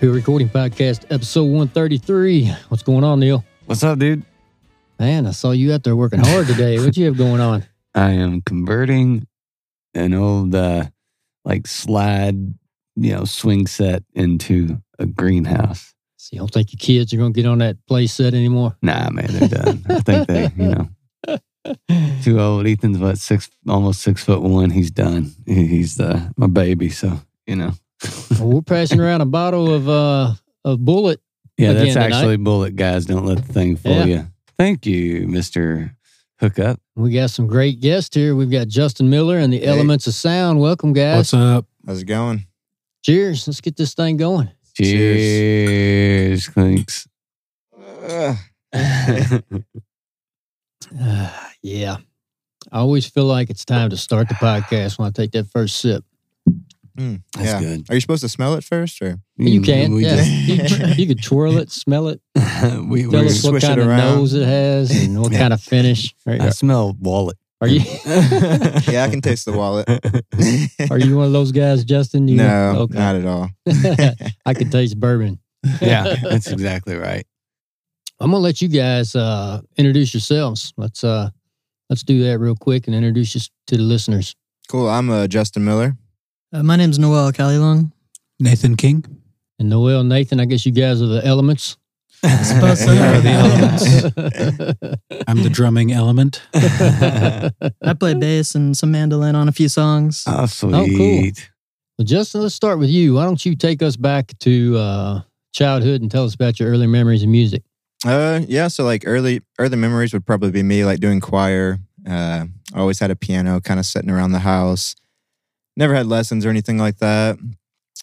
Hill Recording Podcast, episode 133. What's going on, Neil? What's up, dude? Man, I saw you out there working hard today. what you have going on? I am converting an old, uh, like slide, you know, swing set into a greenhouse. So you don't think your kids are going to get on that play set anymore? Nah, man, they're done. I think they, you know, too old. Ethan's what six, almost six foot one. He's done. He- He's the my baby. So you know, Well, we're passing around a bottle of uh of Bulleit. yeah, that's tonight. actually Bulleit, guys. Don't let the thing fool Yeah. you. Thank you, Mister Hookup. We got some great guests here. We've got Justin Miller and the Hey. Elements of Sound. Welcome, guys. What's up? How's it going? Cheers. Let's get this thing going. Cheers, clinks. Ugh. Uh, yeah. I always feel like it's time to start the podcast when I take that first sip. Mm, That's yeah. good. Are you supposed to smell it first, or You can. Mm, We yeah. just- you, can- you can twirl it, smell it, we, tell we're- us what kind of nose it has and what kind of finish. Are, I smell wallet. are you yeah, I can taste the wallet. are you one of those guys, Justin? You no, Okay. not at all. I can taste bourbon. yeah, that's exactly right. I'm gonna let you guys uh, introduce yourselves. Let's uh, let's do that real quick and introduce you to the listeners. cool. I'm uh, Justin Miller. Uh, my name's Noel Calilung. Nathan King. And Noel, Nathan, I guess you guys are the elements. suppose so. We are the elements. I'm the drumming element. I play bass and some mandolin on a few songs. Oh, sweet. well, Justin, let's start with you. Why don't you take us back to uh, childhood and tell us about your early memories of music? Uh, yeah. So like early early memories would probably be me like doing choir. Uh, I always had a piano kind of sitting around the house. Never had lessons or anything like that.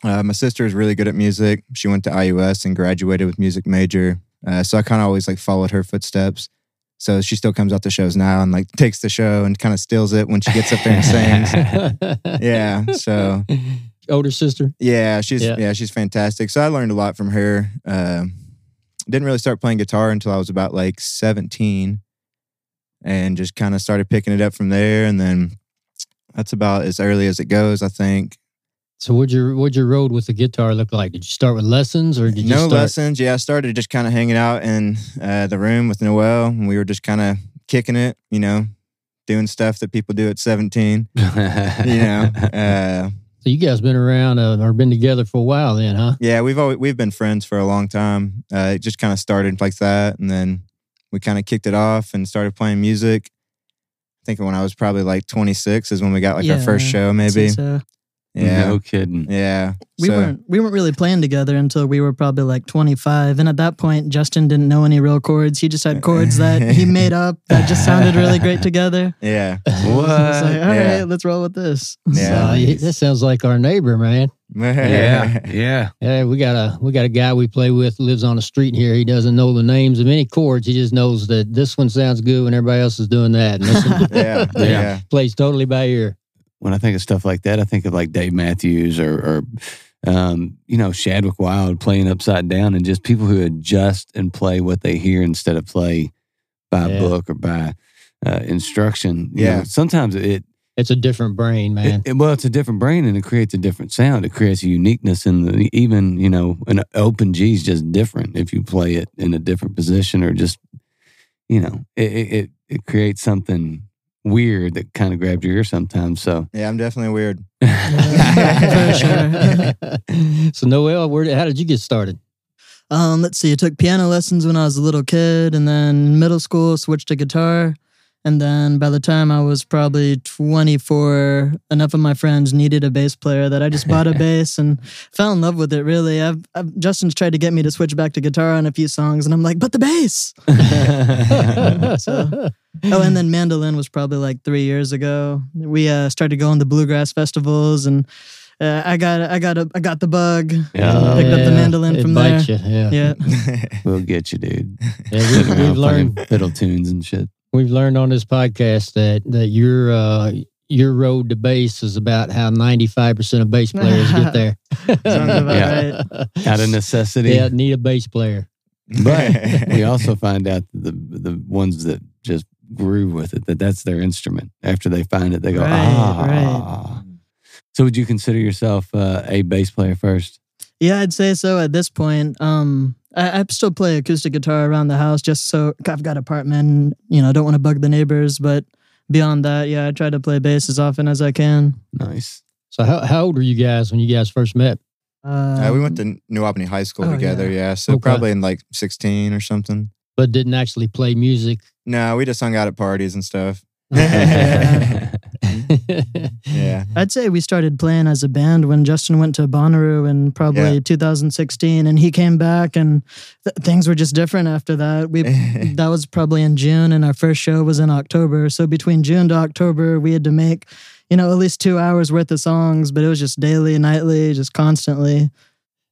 Uh, my sister is really good at music. She went to IUS and graduated with music major. Uh, so I kind of always like followed her footsteps. So she still comes out to shows now and like takes the show and kind of steals it when she gets up there and sings. Yeah. So Older sister. yeah, she's Yeah. yeah. she's fantastic. So I learned a lot from her. Um didn't really start playing guitar until I was about like 17 and just kind of started picking it up from there and then that's about as early as it goes, I think. So, what'd your what'd your road with the guitar look like? Did you start with lessons, or did you no start? lessons. Yeah, I started just kind of hanging out in uh, the room with Noel and we were just kind of kicking it, you know, doing stuff that people do at 17, you know. Uh So, you guys been around uh, or been together for a while, then, huh? Yeah, we've always we've been friends for a long time. Uh, it just kind of started like that, and then we kind of kicked it off and started playing music. I think when I was probably like 26 is when we got like our first show, maybe. So Yeah, No kidding. yeah. we So- weren't we weren't really playing together until we were probably like 25, and at that point, Justin didn't know any real chords. He just had chords that he made up that just sounded really great together. Yeah, So What? it's like, all right, Yeah. let's roll with this. Yeah. So, oh, yeah, that sounds like our neighbor, man. yeah, yeah. Yeah, we got a we got a guy we play with lives on the street here. He doesn't know the names of any chords. He just knows that this one sounds good when everybody else is doing that, and this one yeah, Yeah. yeah, plays totally by ear. When I think of stuff like that, I think of like Dave Matthews or, or um, you know, Shadwick Wild playing upside down and just people who adjust and play what they hear instead of play by Yeah. book or by uh, instruction. You Yeah. know, sometimes it, It's a different brain, man. It- it- well, it's a different brain and it creates a different sound. It creates a uniqueness in the even you know an open G is just different if you play it in a different position or just you know it it, it, it creates something weird that kind of grabs your ear sometimes. So Yeah, I'm definitely weird. So Noel, where how did you get started? Um, let's see. I took piano lessons when I was a little kid, and then middle school switched to guitar. And then by the time I was probably 24, enough of my friends needed a bass player that I just bought a bass and fell in love with it. Really, I've, I've Justin's tried to get me to switch back to guitar on a few songs, and I'm like, but the bass. So- Oh, and then mandolin was probably like three years ago. We uh, started going to bluegrass festivals, and uh, I got I got a I got the bug. Yeah. picked up the mandolin it from there. bites you, Yeah, Yeah. we'll get you, dude. Yeah, we, Sitting we've learned playing fiddle tunes and shit. We've learned on this podcast that that your uh, your road to bass is about how ninety five percent of bass players get there. About Yeah. right. Out of necessity. Yeah, need a bass player. But we also find out that the the ones that just grew with it that that's their instrument. After they find it, they go Right, ah. So would you consider yourself uh, a bass player first? Yeah, I'd say so at this point. Um, I, I still play acoustic guitar around the house just so I've got apartment. You know, I don't want to bug the neighbors, but beyond that, yeah, I try to play bass as often as I can. Nice. So how how old were you guys when you guys first met? Um, Uh, we went to New Albany High School oh, together. yeah. Yeah, so Okay. probably in like 16 or something. But didn't actually play music. No, we just hung out at parties and stuff. Yeah. I'd say we started playing as a band when Justin went to Bonnaroo in probably Yeah. 2016, and he came back, and th- things were just different after that. We that was probably in June, and our first show was in October. So between June to October, we had to make, you know, at least two hours worth of songs, but it was just daily, nightly, just constantly.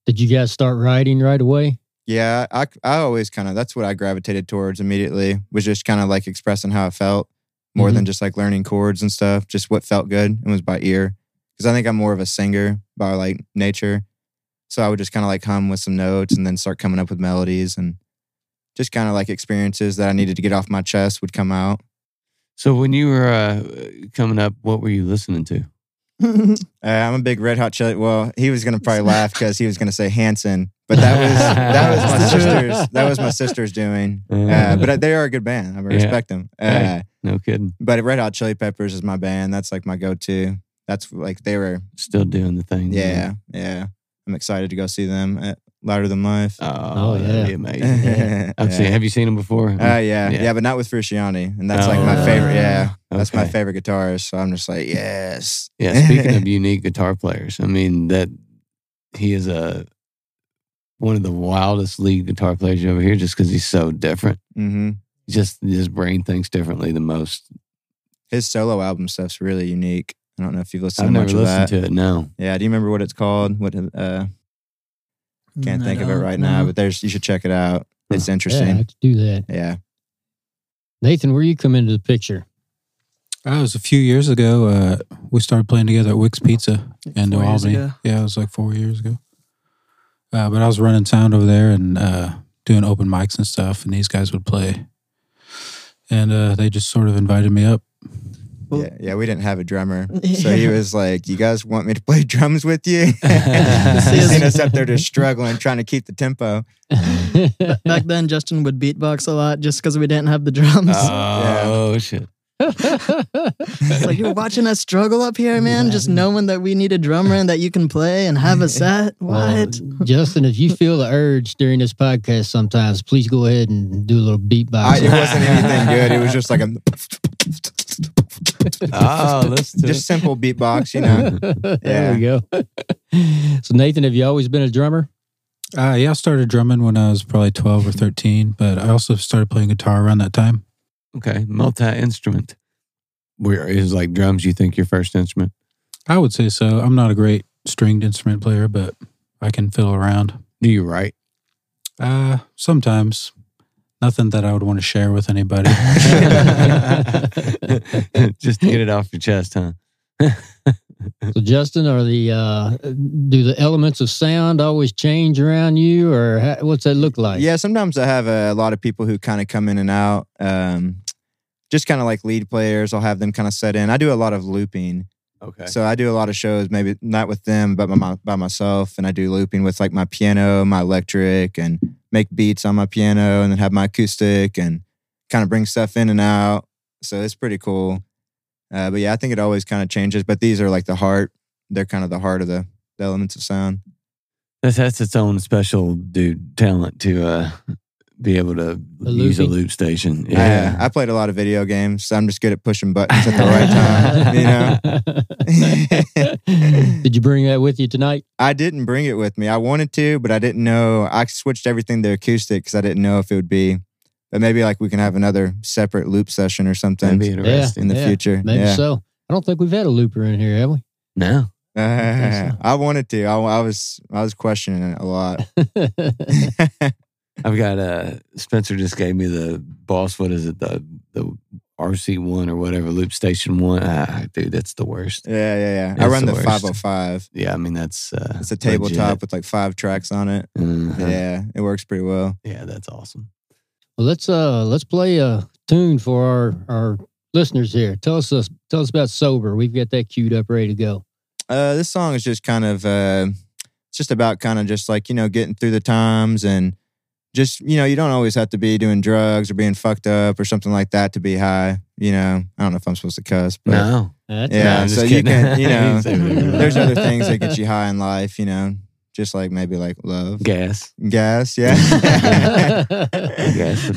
Did you guys start writing right away? Yeah, I, I always kind of that's what I gravitated towards immediately was just kind of like expressing how it felt more than just like learning chords and stuff. Just what felt good and was by ear. Because I think I'm more of a singer by like nature, so I would just kind of like hum with some notes and then start coming up with melodies and just kind of like experiences that I needed to get off my chest would come out. So when you were uh, coming up, what were you listening to? Uh, I'm a big Red Hot Chili. Well, he was gonna probably laugh because he was gonna say Hanson, but that was that was my sister's. That was my sister's doing. Uh, but they are a good band. I Yeah. respect them. Uh, Hey. No kidding. But Red Hot Chili Peppers is my band. That's like my go-to. That's like they were. Still doing the thing. Yeah, yeah. I'm excited to go see them at Louder Than Life. Oh, Oh, that'd yeah. be amazing. I've yeah. seen. Have you seen them before? Uh, yeah, Yeah. yeah, but not with Frusciante, and that's like Oh, my favorite. uh, Yeah, that's my favorite guitarist. So I'm just like, yes. Yeah, speaking of unique guitar players, I mean that he is a one of the wildest lead guitar players over here, just because he's so different. hmm Just his brain thinks differently than most. His solo album stuff's really unique. I don't know if you've listened I've to never much of listened that. to it. No, Yeah, do you remember what it's called? What uh can't I think of it don't right now, but there's you should check it out. It's Yeah, I interesting. have to do that. Yeah. Nathan, where you come into the picture? That was a few years ago. Uh, we started playing together at Wick's Pizza in New Albany. ago. Yeah, it was like four years ago. Uh, but I was running sound over there and uh, doing open mics and stuff, and these guys would play. And uh, they just sort of invited me up. Well- yeah, yeah, we didn't have a drummer. So he was like, You guys want me to play drums with you? He's seen us up there just struggling, trying to keep the tempo. Back then, Justin would beatbox a lot just because we didn't have the drums. oh shit! It's like you're watching us struggle up here, man. Just knowing that we need a drummer and that you can play and have a set. Well, What? Justin, if you feel the urge during this podcast sometimes, please go ahead and do a little beatbox. I, it wasn't anything good. It was just like a Oh, listen to just it. simple beatbox, you know. there we go. so, Nathan, have you always been a drummer? Uh, yeah, I started drumming when I was probably 12 or 13, but I also started playing guitar around that time. Okay, multi instrument. Where is like drums? You think your first instrument? I would say so. I'm not a great stringed instrument player, but I can fiddle around. Do you write? Uh, sometimes. Nothing that I would want to share with anybody. Just to get it off your chest, huh? So, Justin, are the uh, do the elements of sound always change around you, or how, what's that look like? Yeah, sometimes I have a, lot of people who kind of come in and out. Um, just kind of like lead players. I'll have them kind of set in. I do a lot of looping. Okay. So I do a lot of shows, maybe not with them, but by, my, by myself. And I do looping with like my piano, my electric, and make beats on my piano, and then have my acoustic and kind of bring stuff in and out. So it's pretty cool. Uh, but yeah, I think it always kind of changes. But these are like the heart. They're kind of the heart of the, the elements of sound. That's that's its own special dude talent to uh be able to The use a loop station. Yeah. I, I played a lot of video games, so I'm just good at pushing buttons at the right time. You know, Did you bring that with you tonight? I didn't bring it with me. I wanted to, but I didn't know. I switched everything to acoustic because I didn't know if it would be. But maybe like we can have another separate loop session or something That'd be interesting. in the Yeah, future. Maybe yeah. so. I don't think we've had a looper in here, have we? No. Uh, I wanted to. I, I was. I was questioning it a lot. I've got uh Spencer just gave me the boss, what is it, the the RC one or whatever, loop station one. Ah, dude, that's the worst. yeah, yeah, yeah. I That's run the the worst. 505. Yeah, I mean that's uh It's a tabletop legit. with like five tracks on it. Uh-huh. Yeah, it works pretty well. Yeah, that's awesome. Well, let's uh let's play a tune for our our listeners here. Tell us uh, tell us about sober. We've got that queued up, ready to go. Uh, this song is just kind of uh, it's just about kind of just like you know getting through the times and just you know you don't always have to be doing drugs or being fucked up or something like that to be high. You know, I don't know if I'm supposed to cuss, but no. That's yeah. No, I'm so just you can you know there's other things that get you high in life. You know, just like maybe like love, Gas. gas. Yeah. Gas.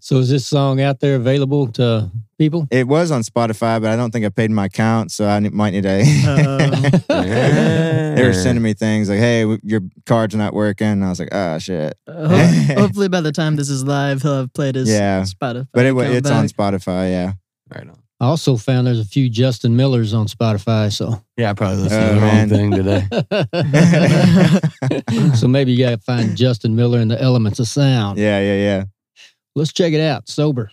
so is this song out there available to people? It was on Spotify, but I don't think I paid my account, so I might need a. Uh, they were sending me things like, "Hey, w- your card's are not working." And I was like, "Ah, shit." Uh, ho- hopefully, by the time this is live, he'll have played his Yeah. Spotify. But it, wa- account it's on back. Spotify. Yeah. Right on. I also found there's a few Justin Millers on Spotify, so Yeah, I probably listened Oh, to the man. wrong thing today. so maybe you got to find Justin Miller in the elements of sound. Yeah, yeah, yeah. Let's check it out. Sober.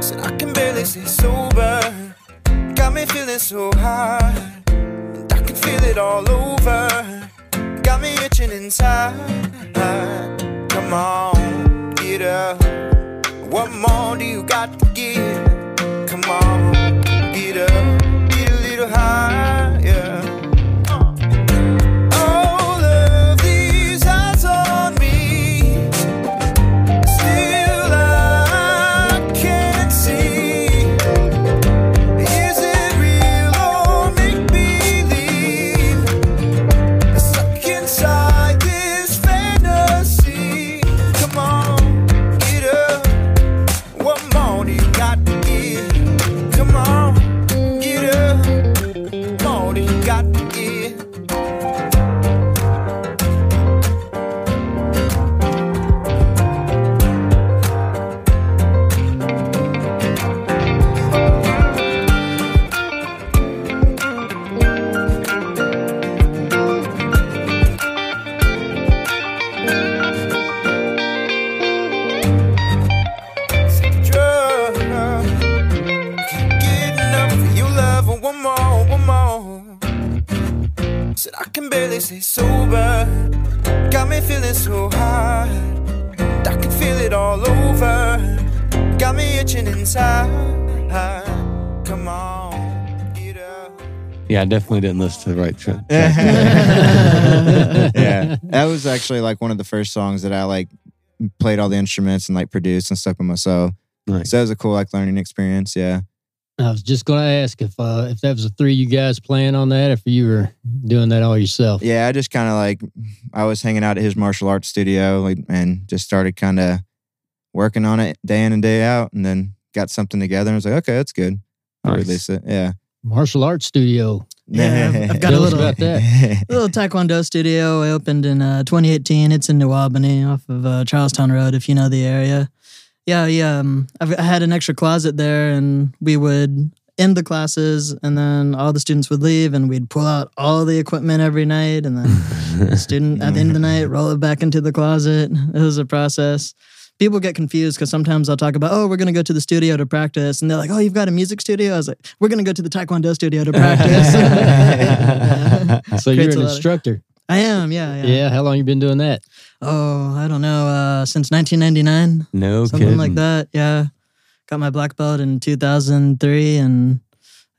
Said I can barely stay sober. Got me feeling so high. And I can feel it all over. Got me itching inside. Come on, get up. What more do you got to give? Yeah, I definitely didn't listen to the right track. yeah. That was actually like one of the first songs that I like played all the instruments and like produced and stuff by myself. Nice. So that was a cool like learning experience. Yeah. I was just going to ask if uh, if that was the three you guys playing on that, if you were doing that all yourself. Yeah. I just kind of like, I was hanging out at his martial arts studio like, and just started kind of working on it day in and day out and then got something together and was like, okay, that's good. I'll Nice. release it. Yeah. Martial arts studio. Yeah, I've- I've got a Tell us little- about that. A little Taekwondo studio. I opened in uh, 2018. It's in New Albany off of uh, Charlestown Road, if you know the area. Yeah, yeah. Um, I've, I had an extra closet there, and we would end the classes, and then all the students would leave, and we'd pull out all the equipment every night, and then the student at the end of the night roll it back into the closet. It was a process. People get confused because sometimes I'll talk about, oh, we're gonna go to the studio to practice, and they're like, oh, you've got a music studio. I was like, we're gonna go to the Taekwondo studio to practice. So you're an lot of- instructor. I am, yeah, yeah. Yeah. How long you been doing that? Oh, I don't know, uh, since 1999, no something kidding. like that. Yeah, got my black belt in 2003, and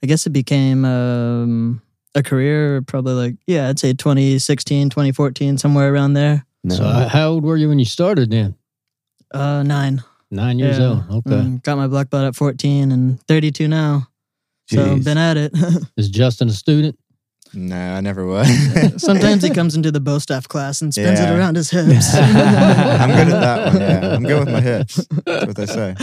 I guess it became um, a career probably like yeah, I'd say 2016, 2014, somewhere around there. No. So uh, how old were you when you started then? Uh, nine. Nine years Yeah. old. Okay. Mm, got my black belt at 14 and 32 now. So Jeez. been at it. Is Justin a student? No, I never was. Sometimes he comes into the bow staff class and spins it around his hips. I'm good at that one. Yeah, I'm good with my hips. That's what they say.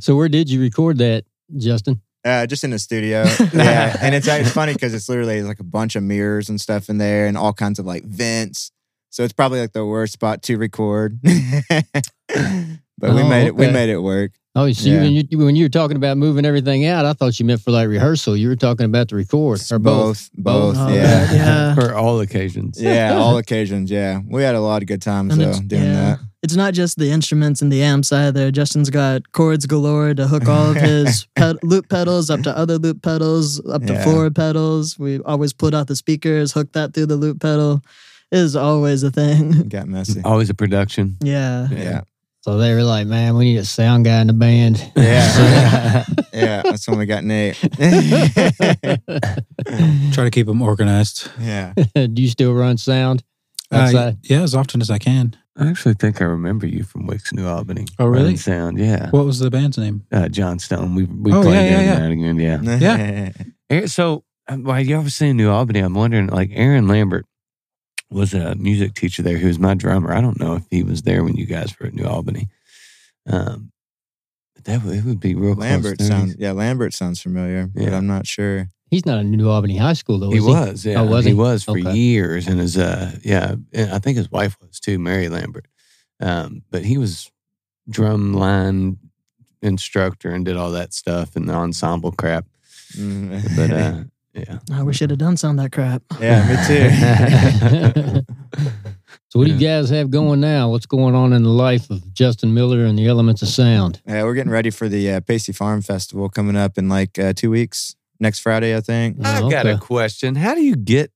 so where did you record that, Justin? Uh, just in the studio. Yeah, and it's it's funny because it's literally like a bunch of mirrors and stuff in there, and all kinds of like vents. So it's probably like the worst spot to record. but we Oh, made it. We made it work. Oh, so Yeah. you, when, you, when you were talking about moving everything out, I thought you meant for like rehearsal. You were talking about the record or both. both, both. Oh, yeah, yeah. For all occasions. yeah, all occasions. Yeah, we had a lot of good times though it's- doing yeah. that. It's not just the instruments and the amps either. Justin's got chords galore to hook all of his ped- loop pedals up to other loop pedals, up to Yeah. floor pedals. We always put out the speakers, hook that through the loop pedal. It is always a thing. Got messy. Always a production. yeah. Yeah, So they were like, man, we need a sound guy in the band. yeah, yeah. That's when we got Nate. Try to keep them organized. yeah, Do you still run sound Uh, yeah, as often as I can. I actually think I remember you from Wicks, New Albany. Oh, really? Sound, yeah. What was the band's name? Uh, John Stone. We we Oh, played yeah, there yeah, now again, yeah. yeah. So um, while you were saying New Albany, I'm wondering, like Aaron Lambert was a music teacher there who was my drummer. I don't know if he was there when you guys were at New Albany. Um, but that would, it would be real Lambert close. sounds. Yeah, Lambert sounds familiar, but I'm not sure. He's not in New Albany High School though. He is was, yeah. Oh, was he? he? was for Okay. years, and his uh, yeah, and I think his wife was too, Mary Lambert. Um, but he was drum line instructor and did all that stuff and the ensemble crap. Mm. But uh, yeah, I wish I'd have done some of that crap. yeah, me too. So what do you guys have going now? What's going on in the life of Justin Miller and the Elements of Sound? Yeah, we're getting ready for the uh, Pacey Farm Festival coming up in like uh, two weeks. Next Friday, I think. I Oh, got a question. How do you get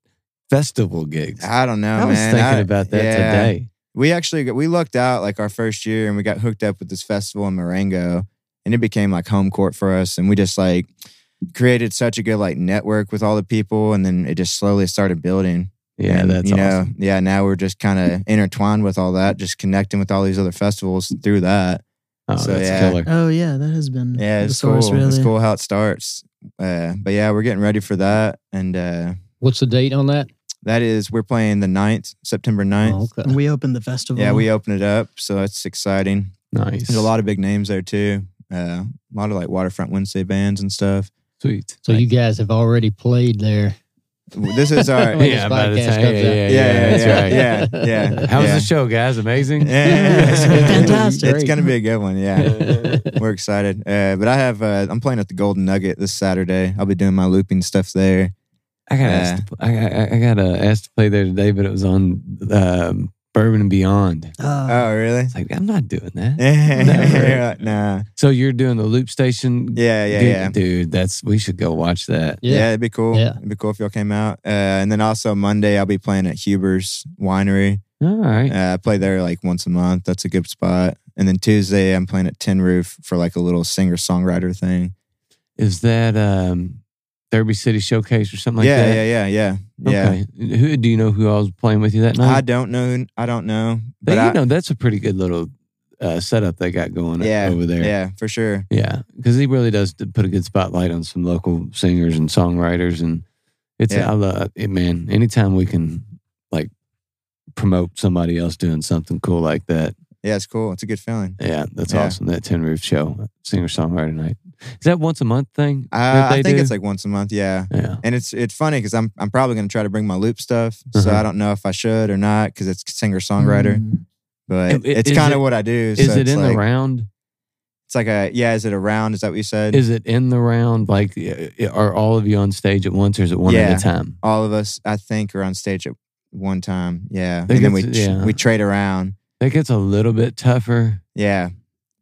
festival gigs? I don't know, I was man. thinking I- about that yeah. today. We actually we lucked out like our first year, and we got hooked up with this festival in Marengo, and it became like home court for us. And we just like created such a good like network with all the people, and then it just slowly started building. Yeah, And, that's you know, awesome. yeah. Now we're just kind of intertwined with all that, just connecting with all these other festivals through that. Oh, So, that's yeah. killer. Oh yeah, that has been Yeah, the it's source cool. really. It's cool how it starts. Uh, but yeah, we're getting ready for that, and uh, What's the date on that? that is we're playing the 9th, September 9th. Oh, okay. And we opened the festival. Yeah, we open it up, so that's exciting. Nice. There's a lot of big names there too. Uh, a lot of like Waterfront Wednesday bands and stuff. Sweet. So you guys have already played there. This is our When yeah, this by the podcast time- comes out. yeah, yeah, yeah, that's yeah, right. yeah, yeah. How was yeah. the show, guys? Amazing. Yeah, It's fantastic. It's gonna be a good one. Yeah, we're excited. Uh, but I have uh, I'm playing at the Golden Nugget this Saturday. I'll be doing my looping stuff there. I got asked. To, I, I, I got uh, asked to play there today, but it was on um, Bourbon and Beyond. Oh, Oh, really? It's like I'm not doing that. Yeah, nah. So you're doing the loop station? Yeah, yeah, gig? yeah. dude. That's we should go watch that. Yeah. Yeah. it'd be cool. Yeah. It'd be cool if y'all came out. Uh, and then also Monday, I'll be playing at Huber's Winery. All right. Uh, I play there like once a month. That's a good spot. And then Tuesday, I'm playing at Tin Roof for like a little singer songwriter thing. Is that um, Derby City Showcase or something like yeah, that? yeah, yeah, yeah, yeah. Okay. Who do you know who I was playing with you that night? I don't know. I don't know. But But you I, know, that's a pretty good little uh, setup they got going yeah, over there. Yeah, for sure. Yeah, because he really does put a good spotlight on some local singers and songwriters, and it's Yeah. I love it, man. Anytime we can like promote somebody else doing something cool like that, Yeah, it's cool. It's a good feeling. yeah, that's Yeah. awesome. That Tin Roof Show, singer songwriter night, is that once a month thing? Uh, I think do? it's like once a month. Yeah. yeah, And it's it's funny because I'm I'm probably gonna try to bring my loop stuff, so Uh-huh. I don't know if I should or not because it's singer songwriter. Mm. But And i- it's is kind it- of what I do. is so it it's in like, the round? It's like a yeah. Is it a round? Is that what you said? Is it in the round? Like, are all of you on stage at once, or is it one Yeah. at a time? All of us, I think, are on stage at one time. Yeah, and then we yeah. we trade around. That gets a little bit tougher. Yeah,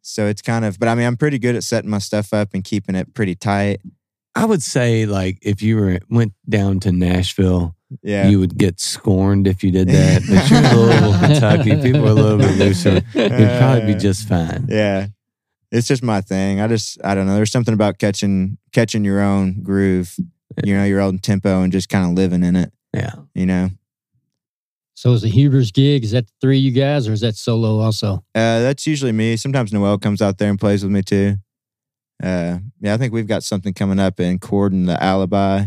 so it's kind of. But I mean, I'm pretty good at setting my stuff up and keeping it pretty tight. I would say like if you were went down to Nashville, Yeah, you would get scorned if you did that. But you're Louisville, Kentucky. People are a little bit looser. You'd probably be just fine. Yeah. It's just my thing. I just I don't know. There's something about catching catching your own groove, you know, your own tempo and just kind of living in it, Yeah. you know. So is the Huber's gig, is that three of you guys or is that solo also? Uh that's usually me. Sometimes Noel comes out there and plays with me too. Uh yeah, I think we've got something coming up in Corydon, the Alibi. I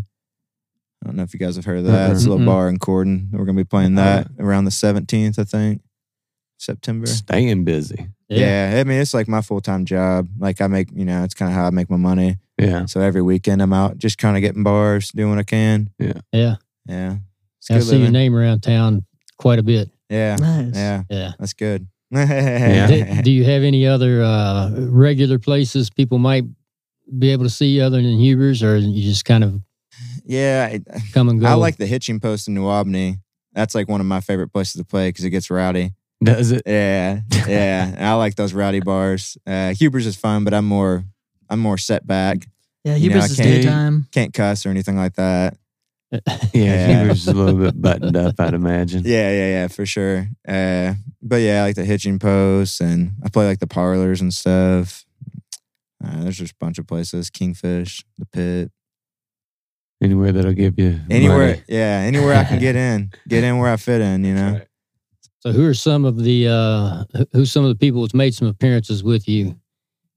don't know if you guys have heard of that. It's a little Mm-mm. bar in Corydon. We're gonna be playing that around the 17th, I think. September. Staying busy. Yeah. I mean it's like my full time job. Like I make, you know, it's kind of how I make my money. Yeah. So every weekend I'm out just kind of getting bars, doing what I can. Yeah. Yeah. It's I good see your living. name around town quite a bit. Yeah. Nice. Yeah. Yeah. That's good. Yeah. Do, do you have any other uh, regular places people might be able to see other than Huber's or you just kind of yeah. I, come and go? I like the hitching post in New Albany. That's like one of my favorite places to play because it gets rowdy. Does it? Yeah. Yeah. I like those rowdy bars. Uh, Huber's is fun, but I'm more, I'm more set back. Yeah, You know, is daytime. Can't cuss or anything like that. Yeah. Yeah. Huber's a little bit buttoned up, I'd imagine. Yeah. Yeah. Yeah. For sure. Uh, but yeah, I like the hitching posts and I play like the parlors and stuff. Uh, there's just a bunch of places Kingfish, the pit. Anywhere that'll give you Anywhere, money. yeah, anywhere I can get in, get in where I fit in, you know. Right. So who are some of the uh, who- who's some of the people that's made some appearances with you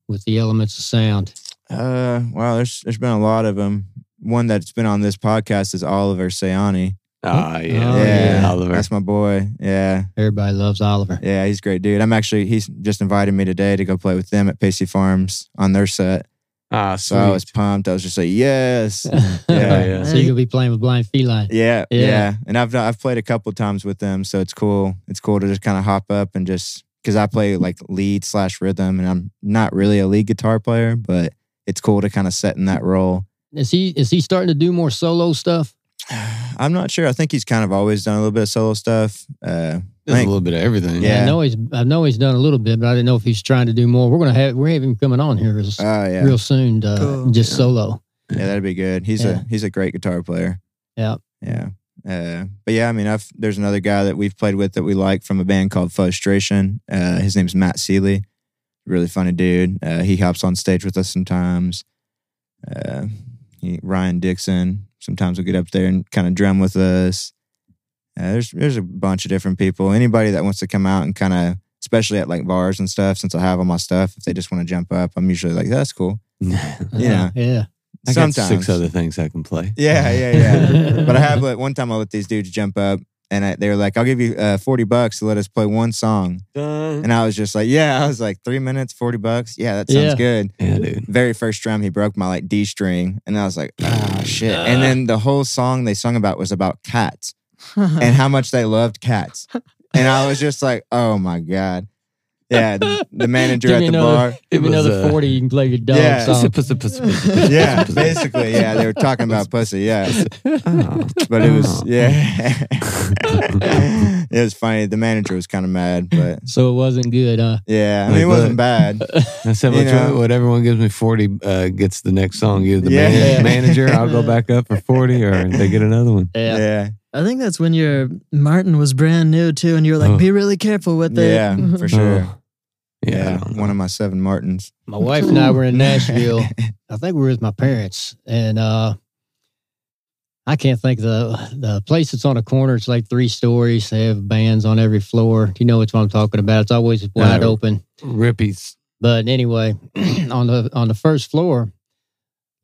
with the elements of sound? Uh, wow, there's there's been a lot of them. One that's been on this podcast is Oliver Sayani. Ah, yeah. Oh, yeah, Oliver. that's my boy. Yeah, Everybody loves Oliver. yeah, he's a great dude. I'm actually he's just invited me today to go play with them at Pacey Farms on their set. Ah, So I was pumped. I was just like, yes, Yeah, yeah. So you're gonna be playing with Blind Feline. yeah, Yeah. yeah. And I've I've played a couple times with them, so it's cool. It's cool to just kind of hop up and just because I play like lead slash rhythm, and I'm not really a lead guitar player, but it's cool to kind of set in that role. Is he is he starting to do more solo stuff? I'm not sure. I think he's kind of always done a little bit of solo stuff. Uh, I Does a little bit of everything. Yeah. I know he's I know he's done a little bit, but I didn't know if he's trying to do more. We're gonna have we have him coming on here real, oh yeah, real soon, uh, Cool. just Yeah. solo. yeah, that'd be good. He's Yeah. a he's a great guitar player. Yeah. yeah. Uh, but yeah, I mean, I've there's another guy that we've played with that we like from a band called Frustration. Uh, his name's Matt Seeley. Really funny dude. Uh, he hops on stage with us sometimes. He, Ryan Dixon. Sometimes will get up there and kind of drum with us. Uh, there's there's a bunch of different people. Anybody that wants to come out and kind of, especially at like bars and stuff, since I have all my stuff, if they just want to jump up, I'm usually like, that's cool. Yeah. yeah. I got six other things I can play. Yeah, yeah, yeah. but I have like one time I let these dudes jump up and I, they were like, I'll give you uh, 40 bucks to let us play one song. And I was just like, yeah, I was like, three minutes, 40 bucks. Yeah, that sounds Yeah. good. Yeah, dude. Very first drum, he broke my like D string. And I was like, ah, shit. And then the whole song they sung about was about cats and how much they loved cats. And I was just like, oh my God. Yeah, the, the manager Give at me the another- bar. Give me It was, another uh, forty, you can play your dog Yeah. song. Pussy, pussy, pussy, pussy, Yeah, basically, yeah. They were talking about pussy, yeah. Oh. But it was, Oh. yeah. it was funny. The manager was kind of mad, but So it wasn't good, huh? yeah, I mean, it wasn't bad. I said, You "What- know. what everyone gives me 40 uh, gets the next song. Either the Yeah. man- manager, I'll go back up for 40, or they get another one. Yeah. Yeah, I think that's when your Martin was brand new too, and you were like, Oh. "Be really careful with it." yeah, for sure. Oh. Yeah. Yeah, one of my seven Martins. My wife and I were in Nashville. I think we were with my parents, and uh, I can't think the the place that's on a corner. It's like three stories. They have bands on every floor. You know which one I'm talking about? It's always wide Uh, open. Rippy's. But anyway, on the on the first floor,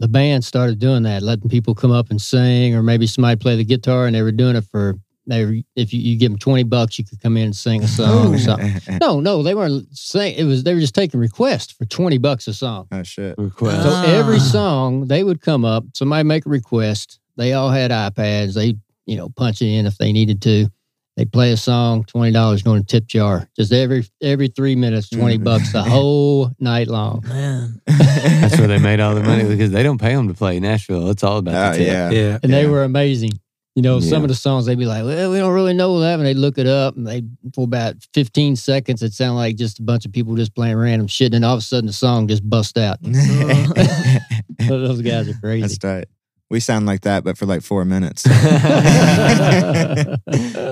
the band started doing that, letting people come up and sing, or maybe somebody play the guitar, and they were doing it for. They were, if you, you give them twenty bucks, you could come in and sing a song or something. No, no, they weren't saying it was. They were just taking requests for twenty bucks a song. oh shit. Request. So Ah. every song they would come up, somebody make a request. They all had iPads. They, you know, punch it in if they needed to. They play a song, twenty dollars going to tip jar. Just every every three minutes, twenty Mm. bucks the whole night long. Man, That's where they made all the money because they don't pay them to play Nashville. It's all about Oh, the tip. yeah. Yeah. And they were amazing. You know, some of the songs they'd be like, "Well, we don't really know that," and they look it up, and they for about fifteen seconds, it sounded like just a bunch of people just playing random shit, and then all of a sudden the song just bust out. Those guys are crazy. That's right. We sound like that, but for like four minutes. then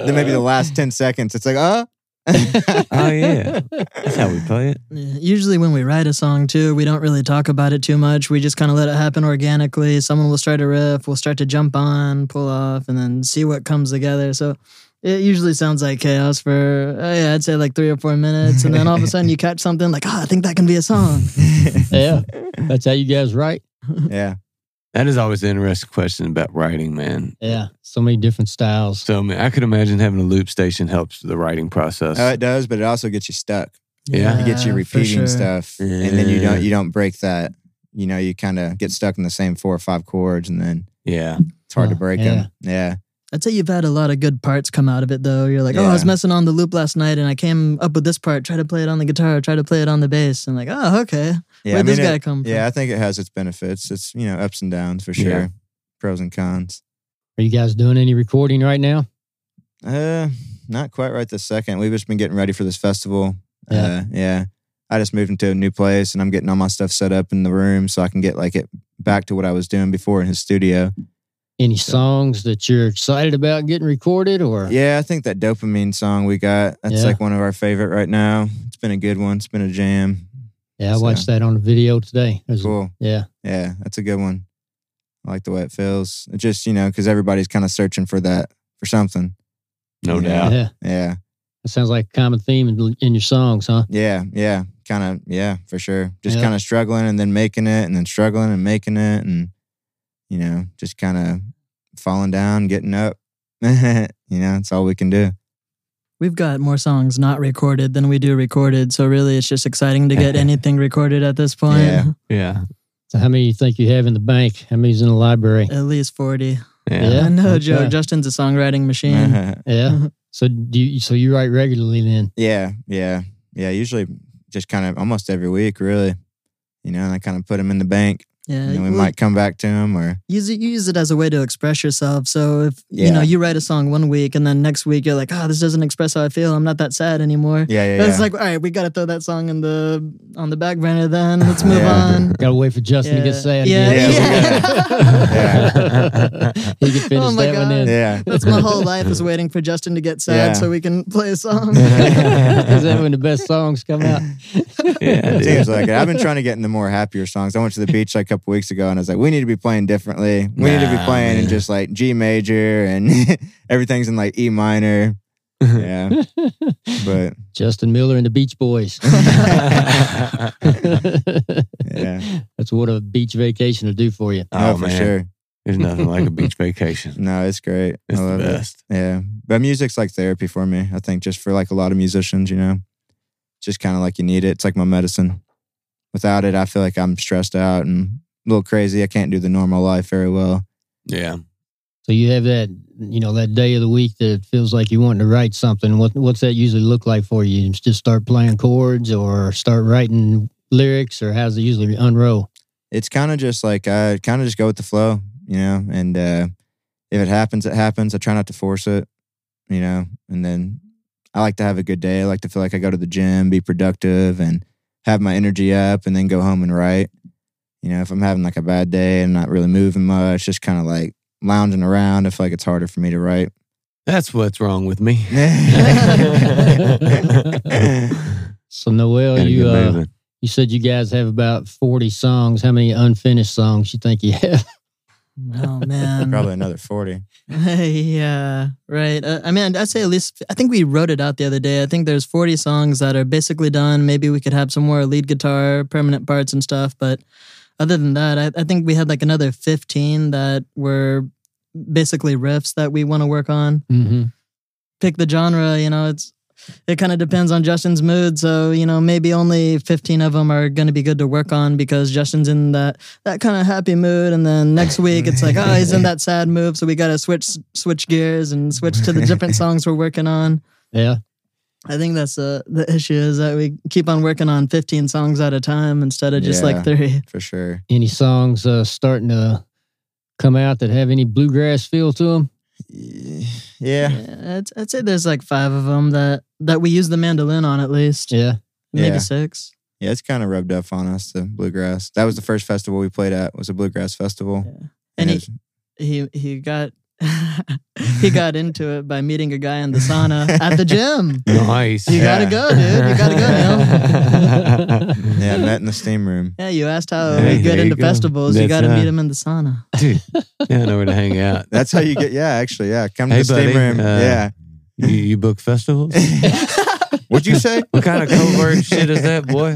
maybe the last 10 seconds, it's like, oh. oh yeah, that's how we play it. Usually, when we write a song too, we don't really talk about it too much. We just kind of let it happen organically. Someone will start a riff, we'll start to jump on, pull off, and then see what comes together. So it usually sounds like chaos for, uh, yeah, I'd say like three or four minutes. And then all of a sudden you catch something like, oh, I think that can be a song. yeah, that's how you guys write. yeah. That is always an interesting question about writing, man. Yeah, so many different styles. So I, mean, I could imagine having a loop station helps the writing process. Oh, it does, but it also gets you stuck. Yeah. It gets you repeating sure. stuff. And then you don't you don't break that. You know, you kind of get stuck in the same four or five chords and then yeah, it's hard Huh, to oh, break yeah. them. Yeah. I'd say you've had a lot of good parts come out of it though. You're like, oh, I was messing on the loop last night and I came up with this part, try to play it on the guitar, try to play it on the bass. And like, oh, okay. Yeah. Where'd I mean, this guy it- come from? yeah, I think it has its benefits. It's, you know, ups and downs for sure. Yeah. Pros and cons. Are you guys doing any recording right now? Uh, not quite right this second. We've just been getting ready for this festival. Yeah. Uh, yeah. I just moved into a new place and I'm getting all my stuff set up in the room so I can get like it back to what I was doing before in his studio. Any songs that you're excited about getting recorded, or Yeah, I think that dopamine song we got, that's Yeah. like one of our favorite right now. It's been a good one. It's been a jam. Yeah, I So- watched that on the video today. There's a- Cool. yeah, Yeah, that's a good one. I like the way it feels. It just, you know, because everybody's kind of searching for that, for something. no Yeah. doubt. yeah. Yeah. That sounds like a common theme in, in your songs, huh? Yeah. Yeah. Kind of, yeah, for sure. Just Yeah. kind of struggling and then making it and then struggling and making it and, you know, just kind of falling down, getting up. you know, that's all we can do. We've got more songs not recorded than we do recorded. So really, it's just exciting to get anything recorded at this point. Yeah. Yeah, So how many do you think you have in the bank? How many's in the library? At least 40. yeah. Yeah. I know, Joe. okay. Justin's a songwriting machine. Uh-huh. Yeah. so do you, so you write regularly then? yeah. Yeah. Yeah. Usually just kind of almost every week, really. You know, and I kind of put them in the bank. Yeah. And then we well, might come back to them or, use it, you use it as a way to express yourself. So if you know you write a song one week and then next week you're like, oh, this doesn't express how I feel. I'm not that sad anymore. yeah, yeah, yeah. It's like, all right, we got to throw that song in the on the back burner. Then let's move Yeah. on. Got to wait for Justin to get Yeah. sad Yeah, again. yeah. he can finish Oh my that one God. in. yeah. That's my whole life is waiting for Justin to get sad Yeah. so we can play a song. Is that when the best songs come out? Yeah, It seems like it. I've been trying to get into more happier songs. I went to the beach like a couple weeks ago and I was like, we need to be playing differently. We need to be Nah, playing in just like G major and everything's in like E minor. Yeah. But Justin Miller and the Beach Boys. yeah. That's what a beach vacation will do for you. Oh, oh for man, sure. there's nothing like a beach vacation. No, it's great. It's I the love it. best. Yeah. But music's like therapy for me. I think just for like a lot of musicians, you know, just kind of like you need it. It's like my medicine. Without it, I feel like I'm stressed out and a little crazy. I can't do the normal life very well. Yeah. So you have that, you know, that day of the week that feels like you want to write something. What what's that usually look like for you? You Just start playing chords or start writing lyrics, or how's it usually unroll? it's kind of just like I kind of just go with the flow, you know. And uh, if it happens, it happens. I try not to force it, you know. And then I like to have a good day. I like to feel like I go to the gym, be productive, and have my energy up, and then go home and write. You know, if I'm having like a bad day and not really moving much, just kind of like lounging around, I feel like it's harder for me to write. That's what's wrong with me. So Noel, Gotta you uh, you said you guys have about forty songs. How many unfinished songs you think you have? oh man, Probably another forty. yeah, right. Uh, I mean, I'd say at least. I think we wrote it out the other day. I think there's 40 songs that are basically done. Maybe we could have some more lead guitar, permanent parts, and stuff. But other than that, I, I think we had like another 15 that were basically riffs that we want to work on. mm-hmm. Pick the genre. You know, it's it kind of depends on Justin's mood. So you know, maybe only 15 of them are going to be good to work on because Justin's in that that kind of happy mood, and then next week it's like, oh, he's in that sad mood. So we got to switch switch gears and switch to the different songs we're working on. Yeah. I think that's uh, the issue is that we keep on working on 15 songs at a time instead of just Yeah. like three. For sure. Any songs uh, starting to come out that have any bluegrass feel to them? Yeah. Yeah, I'd, I'd say there's like five of them that that we use the mandolin on at least. Yeah. Maybe Yeah. six. Yeah, it's kind of rubbed off on us, the bluegrass. That was the first festival we played at, was a bluegrass festival. Yeah. And it he was- he he got he got into it by meeting a guy in the sauna at the gym. Nice. You gotta go, dude. You gotta go, Neil. yeah, met in the steam room. Yeah, you asked how Hey, we get into go. festivals. you got to uh, meet him in the sauna. Dude, yeah, I know where to hang out. That's how you get, yeah, actually, yeah. Come to Hey, the steam room. uh, yeah. You, you book festivals? What'd you say? What kind of covert shit is that, boy?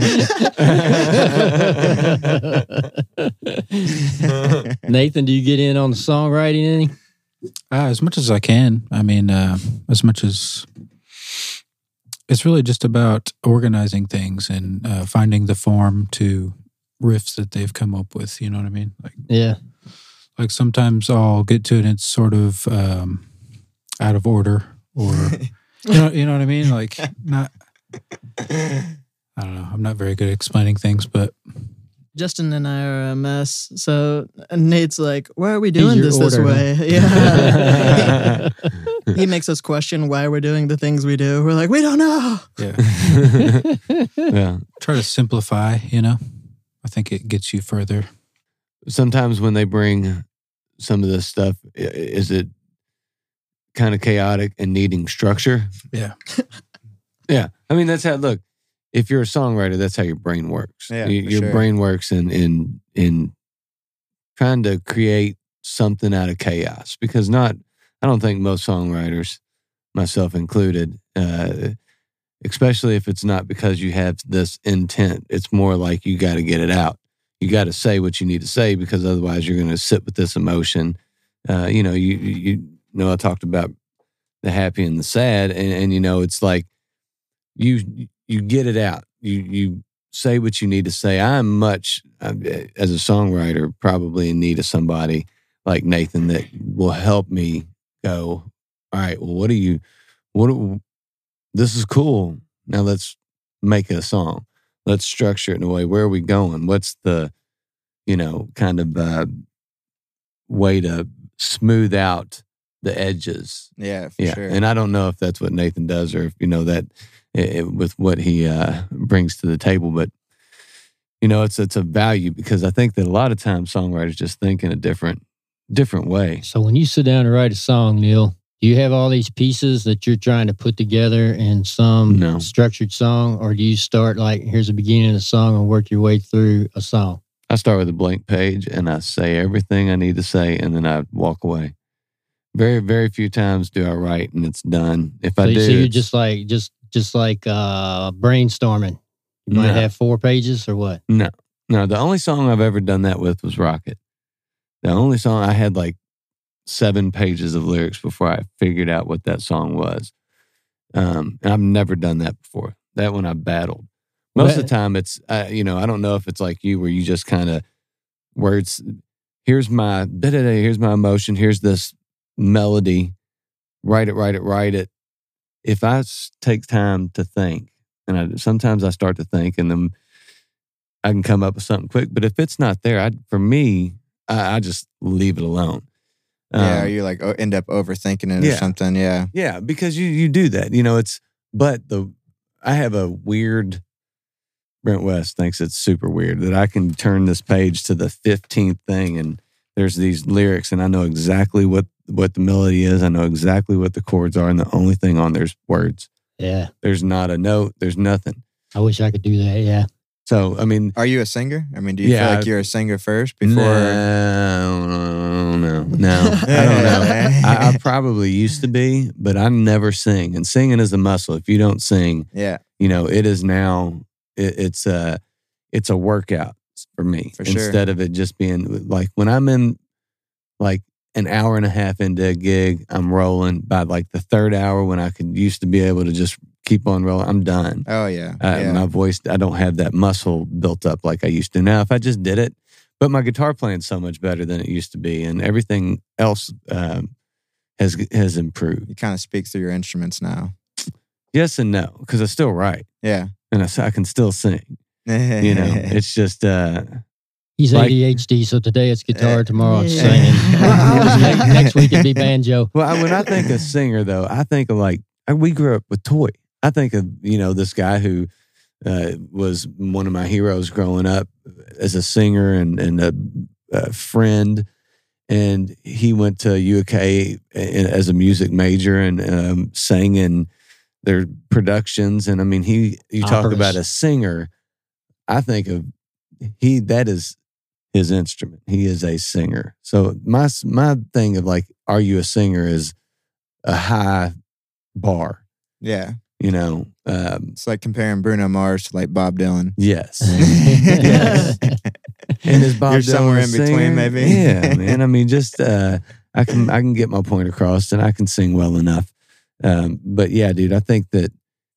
Nathan, do you get in on the songwriting any? Uh, as much as I can. I mean, uh, as much as it's really just about organizing things and uh, finding the form to riffs that they've come up with. You know what I mean? Like, Yeah. like sometimes I'll get to it and it's sort of um, out of order, or you know, you know what I mean? Like, not. I don't know. I'm not very good at explaining things, but Justin and I are a mess. So Nate's like, "Why are we doing your this this order, huh? way?" Yeah. he makes us question why we're doing the things we do. We're like, "We don't know." yeah, yeah. try to simplify. You know, I think it gets you further. Sometimes when they bring some of this stuff, is it kind of chaotic and needing structure? Yeah. yeah. I mean, that's how, look, if you're a songwriter, that's how your brain works. Yeah, Y- your sure. brain works in, in, in trying to create something out of chaos because not, I don't think most songwriters, myself included, uh, especially if it's not because you have this intent, it's more like you got to get it out. You got to say what you need to say because otherwise you're going to sit with this emotion. Uh, you know, you, you you know, I talked about the happy and the sad, and, and you know, it's like you you get it out. You you say what you need to say. I'm much uh, as a songwriter probably in need of somebody like Nathan that will help me go. All right, well, what do you? What? do- This is cool. Now let's make a song. Let's structure it in a way. Where are we going? What's the, you know, kind of uh, way to smooth out the edges Yeah, for yeah, sure. and I don't know if that's what Nathan does or if you know that with what he uh, brings to the table, but you know, it's it's a value because I think that a lot of times songwriters just think in a different different way. So when you sit down to write a song, Neil, do you have all these pieces that you're trying to put together in some No. structured song, or do you start like here's the beginning of the song and work your way through a song? I start with a blank page and I say everything I need to say, and then I walk away. Very very few times do I write and it's done. If So, I you- do, so you're just like just just like uh, brainstorming. You might No. have four pages or what? No, no. The only song I've ever done that with was Rocket. The only song I had like seven pages of lyrics before I figured out what that song was. Um, and I've never done that before. That one I battled. Most of the time, it's uh, you know I don't know if it's like you where you just kind of words. Here's my da-da-da, here's my emotion. Here's this melody. Write it, write it, write it. If I take time to think, and I, sometimes I start to think, and then I can come up with something quick. But if it's not there, I for me, I, I just leave it alone. yeah, Um, or you like end up overthinking it yeah. or something. Yeah. yeah, because you you do that. You know, it's but the I have a weird Brent West thinks it's super weird that I can turn this page to the 15th thing and there's these lyrics and I know exactly what what the melody is. I know exactly what the chords are and the only thing on there's words. Yeah, There's not a note, there's nothing. I wish I could do that. Yeah, So, I mean, Are you a singer? I mean, do you Yeah, feel like you're a singer first before? No, no, no, no. I don't know. I, I probably used to be, but I never sing. And singing is a muscle. If you don't sing, yeah, you know, it is now. It, it's a, it's a workout for me. For sure. Instead of it just being like when I'm in, like an hour and a half into a gig, I'm rolling. By like the third hour, when I could used to be able to just keep on rolling, I'm done. Oh yeah. Uh, yeah. My voice, I don't have that muscle built up like I used to. Now, if I just did it, but my guitar playing's so much better than it used to be, and everything else um, has has improved. you kind of speak through your instruments now. Yes and no, because I still write Yeah. and I can still sing. You know, it's just uh, He's Like- ADHD, so today it's guitar, Uh, tomorrow it's singing. Next, next week it'd be banjo. Well, I- when I think of singer, though, I think of like I- we grew up with Toy. I think of you know this guy who uh, was one of my heroes growing up as a singer and and a, a friend, and he went to UK as a music major and um, sang in their productions. And I mean, he you talk Operas. about a singer. I think of he that is his instrument. He is a singer. So my my thing of like, are you a singer is a high bar. Yeah. You know, um, It's like comparing Bruno Mars to like Bob Dylan. yes. Yes. And is Bob You're Dylan somewhere a in between, maybe. Yeah, man. I mean, just uh, I can I can get my point across, and I can sing well enough. Um, but yeah, dude, I think that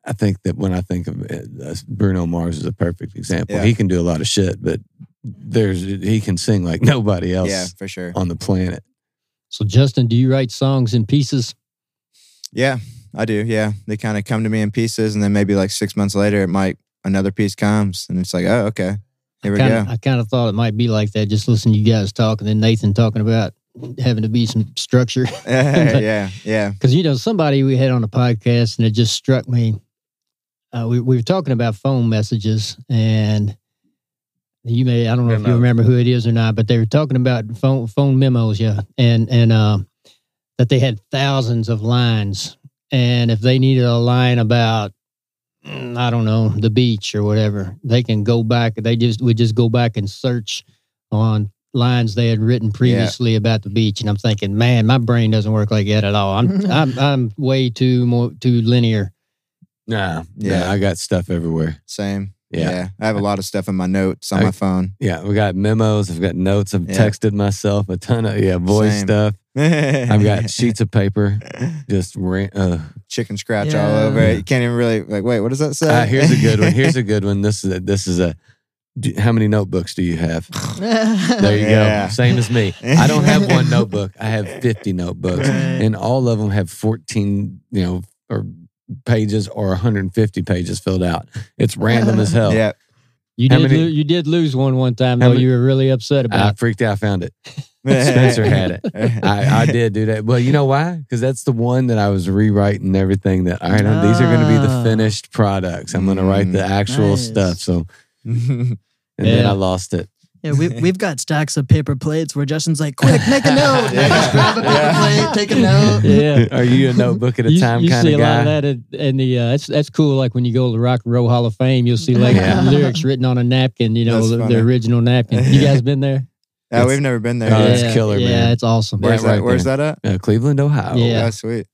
I think that when I think of it, uh, Bruno Mars is a perfect example. Yeah. He can do a lot of shit, but there's he can sing like nobody else Yeah, for sure. on the planet. So, Justin, do you write songs in pieces? Yeah, I do. Yeah. They kind of come to me in pieces and then maybe like six months later it might another piece comes and it's like, oh, okay. Here we kinda, go. I kind of thought it might be like that. Just listening to you guys talk, and then Nathan talking about having to be some structure. yeah, yeah. Because you know, somebody we had on the podcast, and it just struck me. Uh, we we were talking about phone messages, and you may I don't know if you remember who it is or not, but they were talking about phone phone memos, yeah, and and um, that they had thousands of lines, and if they needed a line about mm, I don't know the beach or whatever, they can go back. They just would just go back and search on lines they had written previously about the beach, and I'm thinking, man, my brain doesn't work like that at all. I'm I'm I'm way too more too linear. Nah, Yeah. yeah, I got stuff everywhere. Same. Yeah. Yeah. I have a lot of stuff in my notes on I- my phone. Yeah, we got memos. I've got notes. I've Yeah. texted myself a ton of yeah voice Same. stuff. I've got sheets of paper. Just ran, uh, chicken scratch all over it. You can't even really like. Wait, what does that say? uh, here's a good one. Here's a good one. This is a, this is a. do- How many notebooks do you have? There you Yeah. go. Same as me. I don't have one notebook. I have 50 notebooks, Right. and all of them have 14, you know, or pages or 150 pages filled out. It's random as hell. yeah. You How did many- lo- you did lose one one time How though. many- you were really upset I about. It. I freaked out. I found it. Spencer had it. I, I did do that. Well, you know why? Because that's the one that I was rewriting everything that, all right, these are going to be the Ah. finished products. I'm going to write the Mm, actual nice. stuff. So, and then Yeah. I lost it. Yeah, we, we've got stacks of paper plates where Justin's like, quick, make a note. Yeah. Just grab a paper Yeah. plate, take a note. yeah. Are you a notebook at a you, time you kind see of a guy? lot of that in, in the uh, that's that's cool. Like when you go to the Rock and Roll Hall of Fame, you'll see like Yeah. lyrics written on a napkin. You know the, the original napkin. You guys been there? Oh, we've never been there. Oh, that's yeah, killer, Yeah, man. it's awesome. Where's that? right Where's that at? Uh, Cleveland, Ohio. Yeah. Oh, sweet.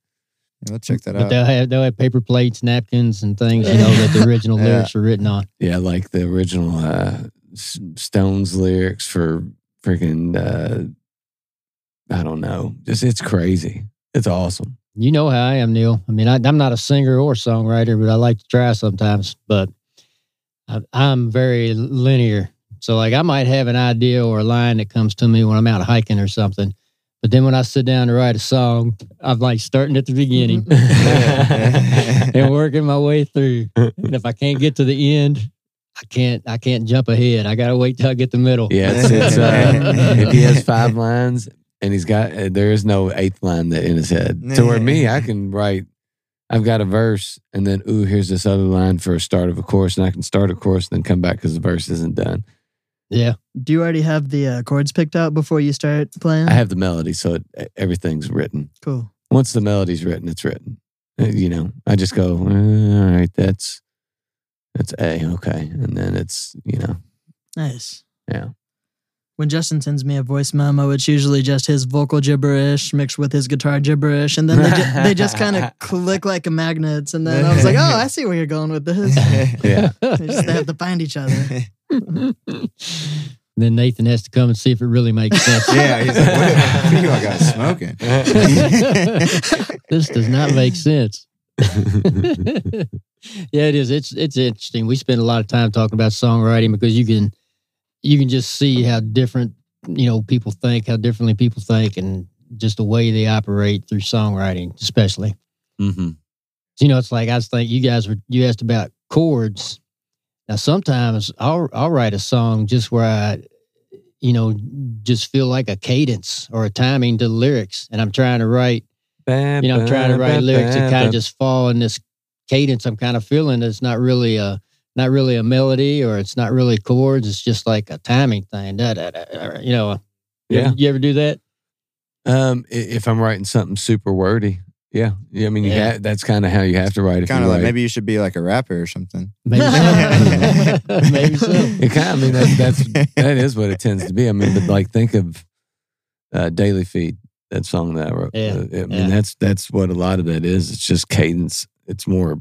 Yeah, we'll check that But out. they'll have they'll have paper plates, napkins, and things. You know that the original Yeah. lyrics are written on. Yeah, like the original uh, S- Stones lyrics for freaking, uh, I don't know. Just It's crazy. It's awesome. You know how I am, Neil. I mean, I, I'm not a singer or songwriter, but I like to try sometimes. But I, I'm very linear. So, like, I might have an idea or a line that comes to me when I'm out hiking or something. But then when I sit down to write a song, I'm like starting at the beginning and working my way through. And if I can't get to the end, I can't. I can't jump ahead. I gotta wait till I get the middle. Yeah, it's, it's uh, if he has five lines and he's got, uh, there is no eighth line that in his head. So where me, I can write. I've got a verse, and then ooh, here's this other line for a start of a chorus, and I can start a chorus, and then come back because the verse isn't done. yeah. Do you already have the uh, chords picked out before you start playing? I have the melody, so it, everything's written. Cool. Once the melody's written, it's written. Uh, You know, I just go, all right, that's that's A, okay, and then it's you know, Nice. Yeah. When Justin sends me a voice memo, it's usually just his vocal gibberish mixed with his guitar gibberish, and then they, ju- they just kind of click like a magnets. And then I was like, "Oh, I see where you're going with this." yeah. They just have to find each other. then Nathan has to come and see if it really makes sense. yeah, he's like, what, what are you all guys smoking? this does not make sense. yeah, it is. It's it's interesting. We spend a lot of time talking about songwriting because you can you can just see how different you know people think, how differently people think, and just the way they operate through songwriting, especially. Mm-hmm. You know, it's like I was thinking you guys were you asked about chords. Now sometimes I'll I'll write a song just where I you know, just feel like a cadence or a timing to the lyrics. And I'm trying to write, you know, I'm trying to write lyrics that kind of just fall in this cadence I'm kind of feeling. It's not really a not really a melody or it's not really chords. It's just like a timing thing. Da, da, da, you know, you Yeah. ever, you ever do that? Um, if I'm writing something super wordy, yeah, yeah. I mean, you Yeah. ha- that's kind of how you have to write. If Kind of like maybe you should be like a rapper or something. Maybe so. Maybe so. It kind of, I mean, that's, that's that is what it tends to be. I mean, but like think of uh, Daily Feed, that song that I wrote. Yeah, Uh, I mean, yeah. that's that's what a lot of that is. It's just cadence. It's more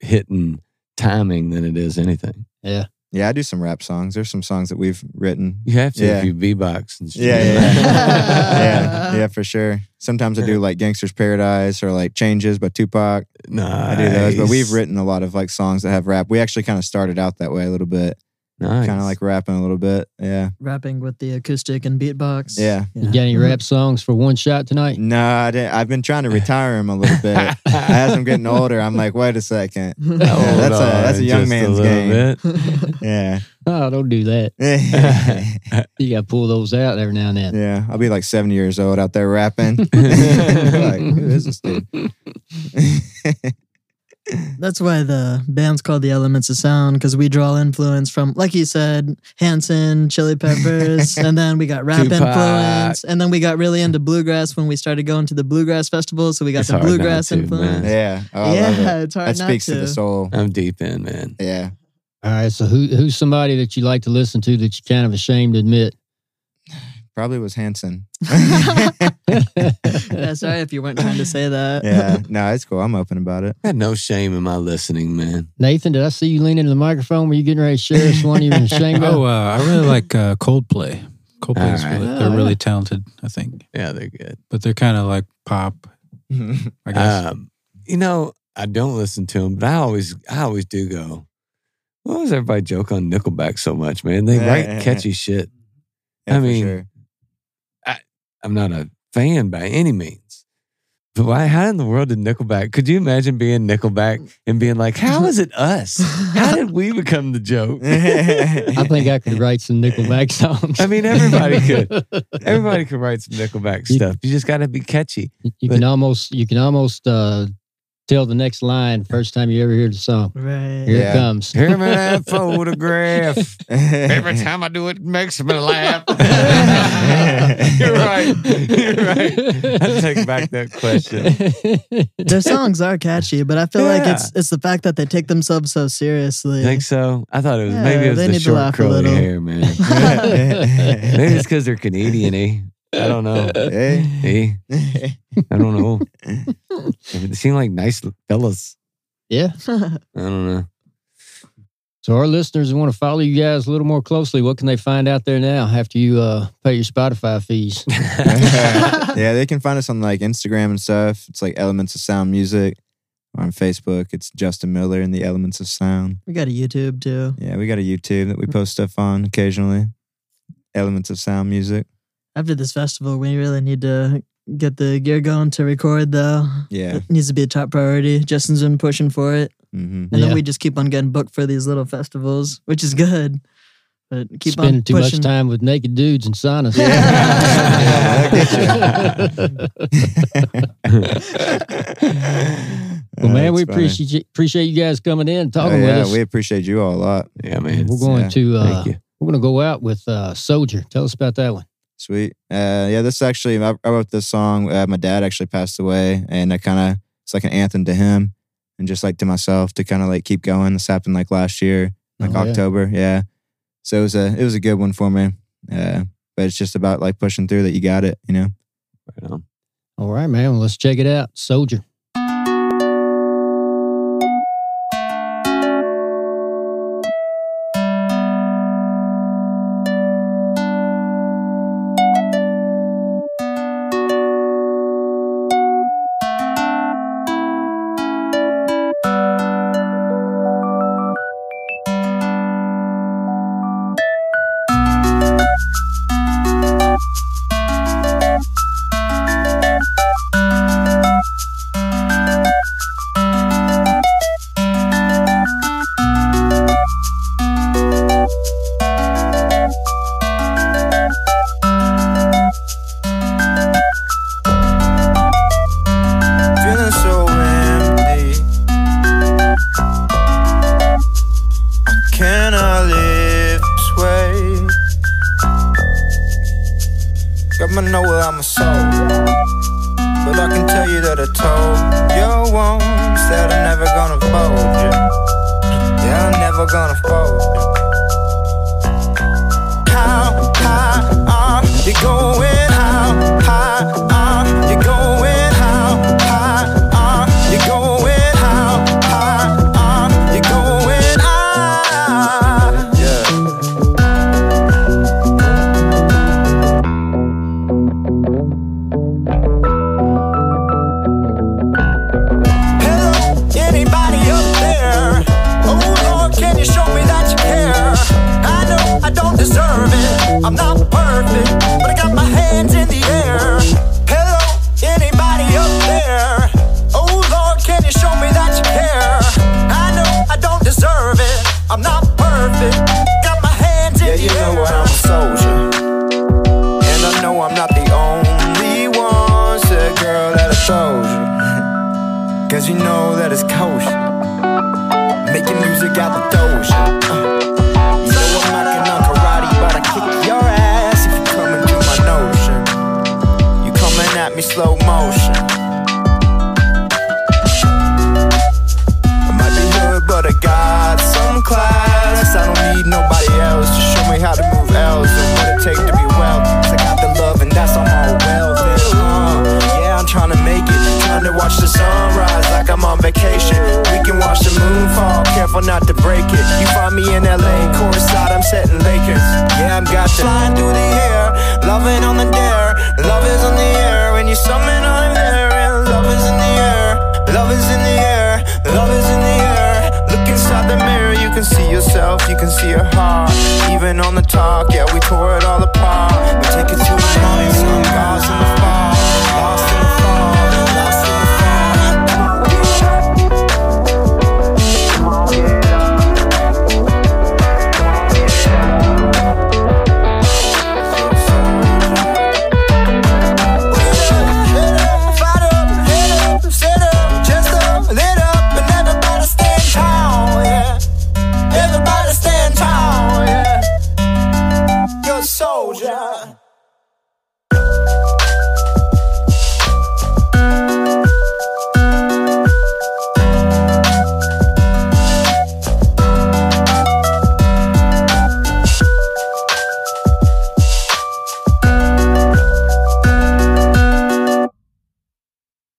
hitting timing than it is anything. Yeah. Yeah, I do some rap songs. There's some songs that we've written. You have to Yeah. if you V-box and shit. Yeah, yeah, yeah. yeah, yeah, for sure. Sometimes I do like Gangsta's Paradise or like Changes by Tupac. Nice. I do those, but we've written a lot of like songs that have rap. We actually kind of started out that way a little bit, nice. kind of like rapping a little bit. Yeah, Rapping with the acoustic and beatbox. yeah. You got any rap songs for one shot tonight? No, I didn't. I've been trying to retire him a little bit. As I'm getting older, I'm like, wait a second. Hold that's a- that's a young just man's little game. bit. Yeah, Oh, don't do that. You got to pull those out every now and then. Yeah. I'll be like 70 years old out there rapping. like, who is this dude? That's why the band's called the Elements of Sound because we draw influence from, like you said, Hanson, Chili Peppers, and then we got rap Tupac. influence, and then we got really into bluegrass when we started going to the bluegrass festival. So we got It's the bluegrass to, man. influence. yeah, oh, I love yeah, it. it's hard That not speaks to. to. the soul. I'm deep in, man. Yeah. All right. So who who's somebody that you like to listen to that you're kind of ashamed to admit? Probably was Hanson. yeah, sorry if you weren't trying to say that. yeah. No, it's cool. I'm open about it. I had no shame in my listening, man. Nathan, did I see you lean into the microphone? Were you getting ready to share us one you're ashamed Oh, uh, I really like uh, Coldplay. Coldplay is All right. really, they're Oh, really yeah. talented, I think. Yeah, they're good. But they're kind of like pop, I guess. Um, you know, I don't listen to them, but I always, I always do go. Why does everybody joke on Nickelback so much, man? They write catchy shit. Yeah, I mean, sure. I'm not a fan by any means. But why? How in the world did Nickelback? Could you imagine being Nickelback and being like, "How is it us? How did we become the joke?" I think I could write some Nickelback songs. I mean, everybody could. Everybody could write some Nickelback stuff. You just got to be catchy. you can almost you can almost uh, tell the next line first time you ever hear the song. Right. Here Yeah. it comes. Hear me that photograph. Every time I do it, it makes me laugh. You're right. You're right. I take back that question. Their songs are catchy, but I feel like it's it's the fact that they take themselves so seriously. Think so? I thought it was Yeah, maybe it was they the need to short laugh a curly little. hair, man. maybe it's because they're Canadian, eh? I don't know. Hey. Eh? I don't know. They seem like nice fellas. yeah. I don't know. So our listeners who want to follow you guys a little more closely, what can they find out there now after you uh, pay your Spotify fees? yeah, they can find us on like Instagram and stuff. It's like Elements of Sound Music. On Facebook, it's Justin Miller and the Elements of Sound. we got a YouTube too. Yeah, we got a YouTube that we post stuff on occasionally. Elements of Sound Music. After this festival, we really need to get the gear going to record though. Yeah. It needs to be a top priority. Justin's been pushing for it. hmm And Yeah. then we just keep on getting booked for these little festivals, which is good. But keep Spending on too much time with naked dudes and saunas. well, man, we appreciate you, appreciate you guys coming in and talking oh, yeah, with us. we appreciate you all a lot. Yeah, man. We're going yeah, to uh, Thank you. we're going to go out with uh, Soldier. Tell us about that one. Sweet. Uh, yeah, this actually, I, I wrote this song. Uh, my dad actually passed away, and I kind of, it's like an anthem to him and just like to myself to kind of like keep going. This happened like last year, like Oh, yeah. October. Yeah. So it was a, it was a good one for me. Uh, but it's just about like pushing through that you got it, you know? Right on. All right, man. Well, let's check it out. Soldier. vacation. We can watch the moon fall, careful not to break it. You find me in LA, courtside, I'm setting Lakers. Yeah, I'm got you. Flying through the air, loving on the dare. Love is in the air, when you summon, I'm there. And love is in the air, love is in the air, love is in the air. Look inside the mirror, you can see yourself, you can see your heart. Even on the talk, yeah, we tore it all apart. We take it to a place, some God's in the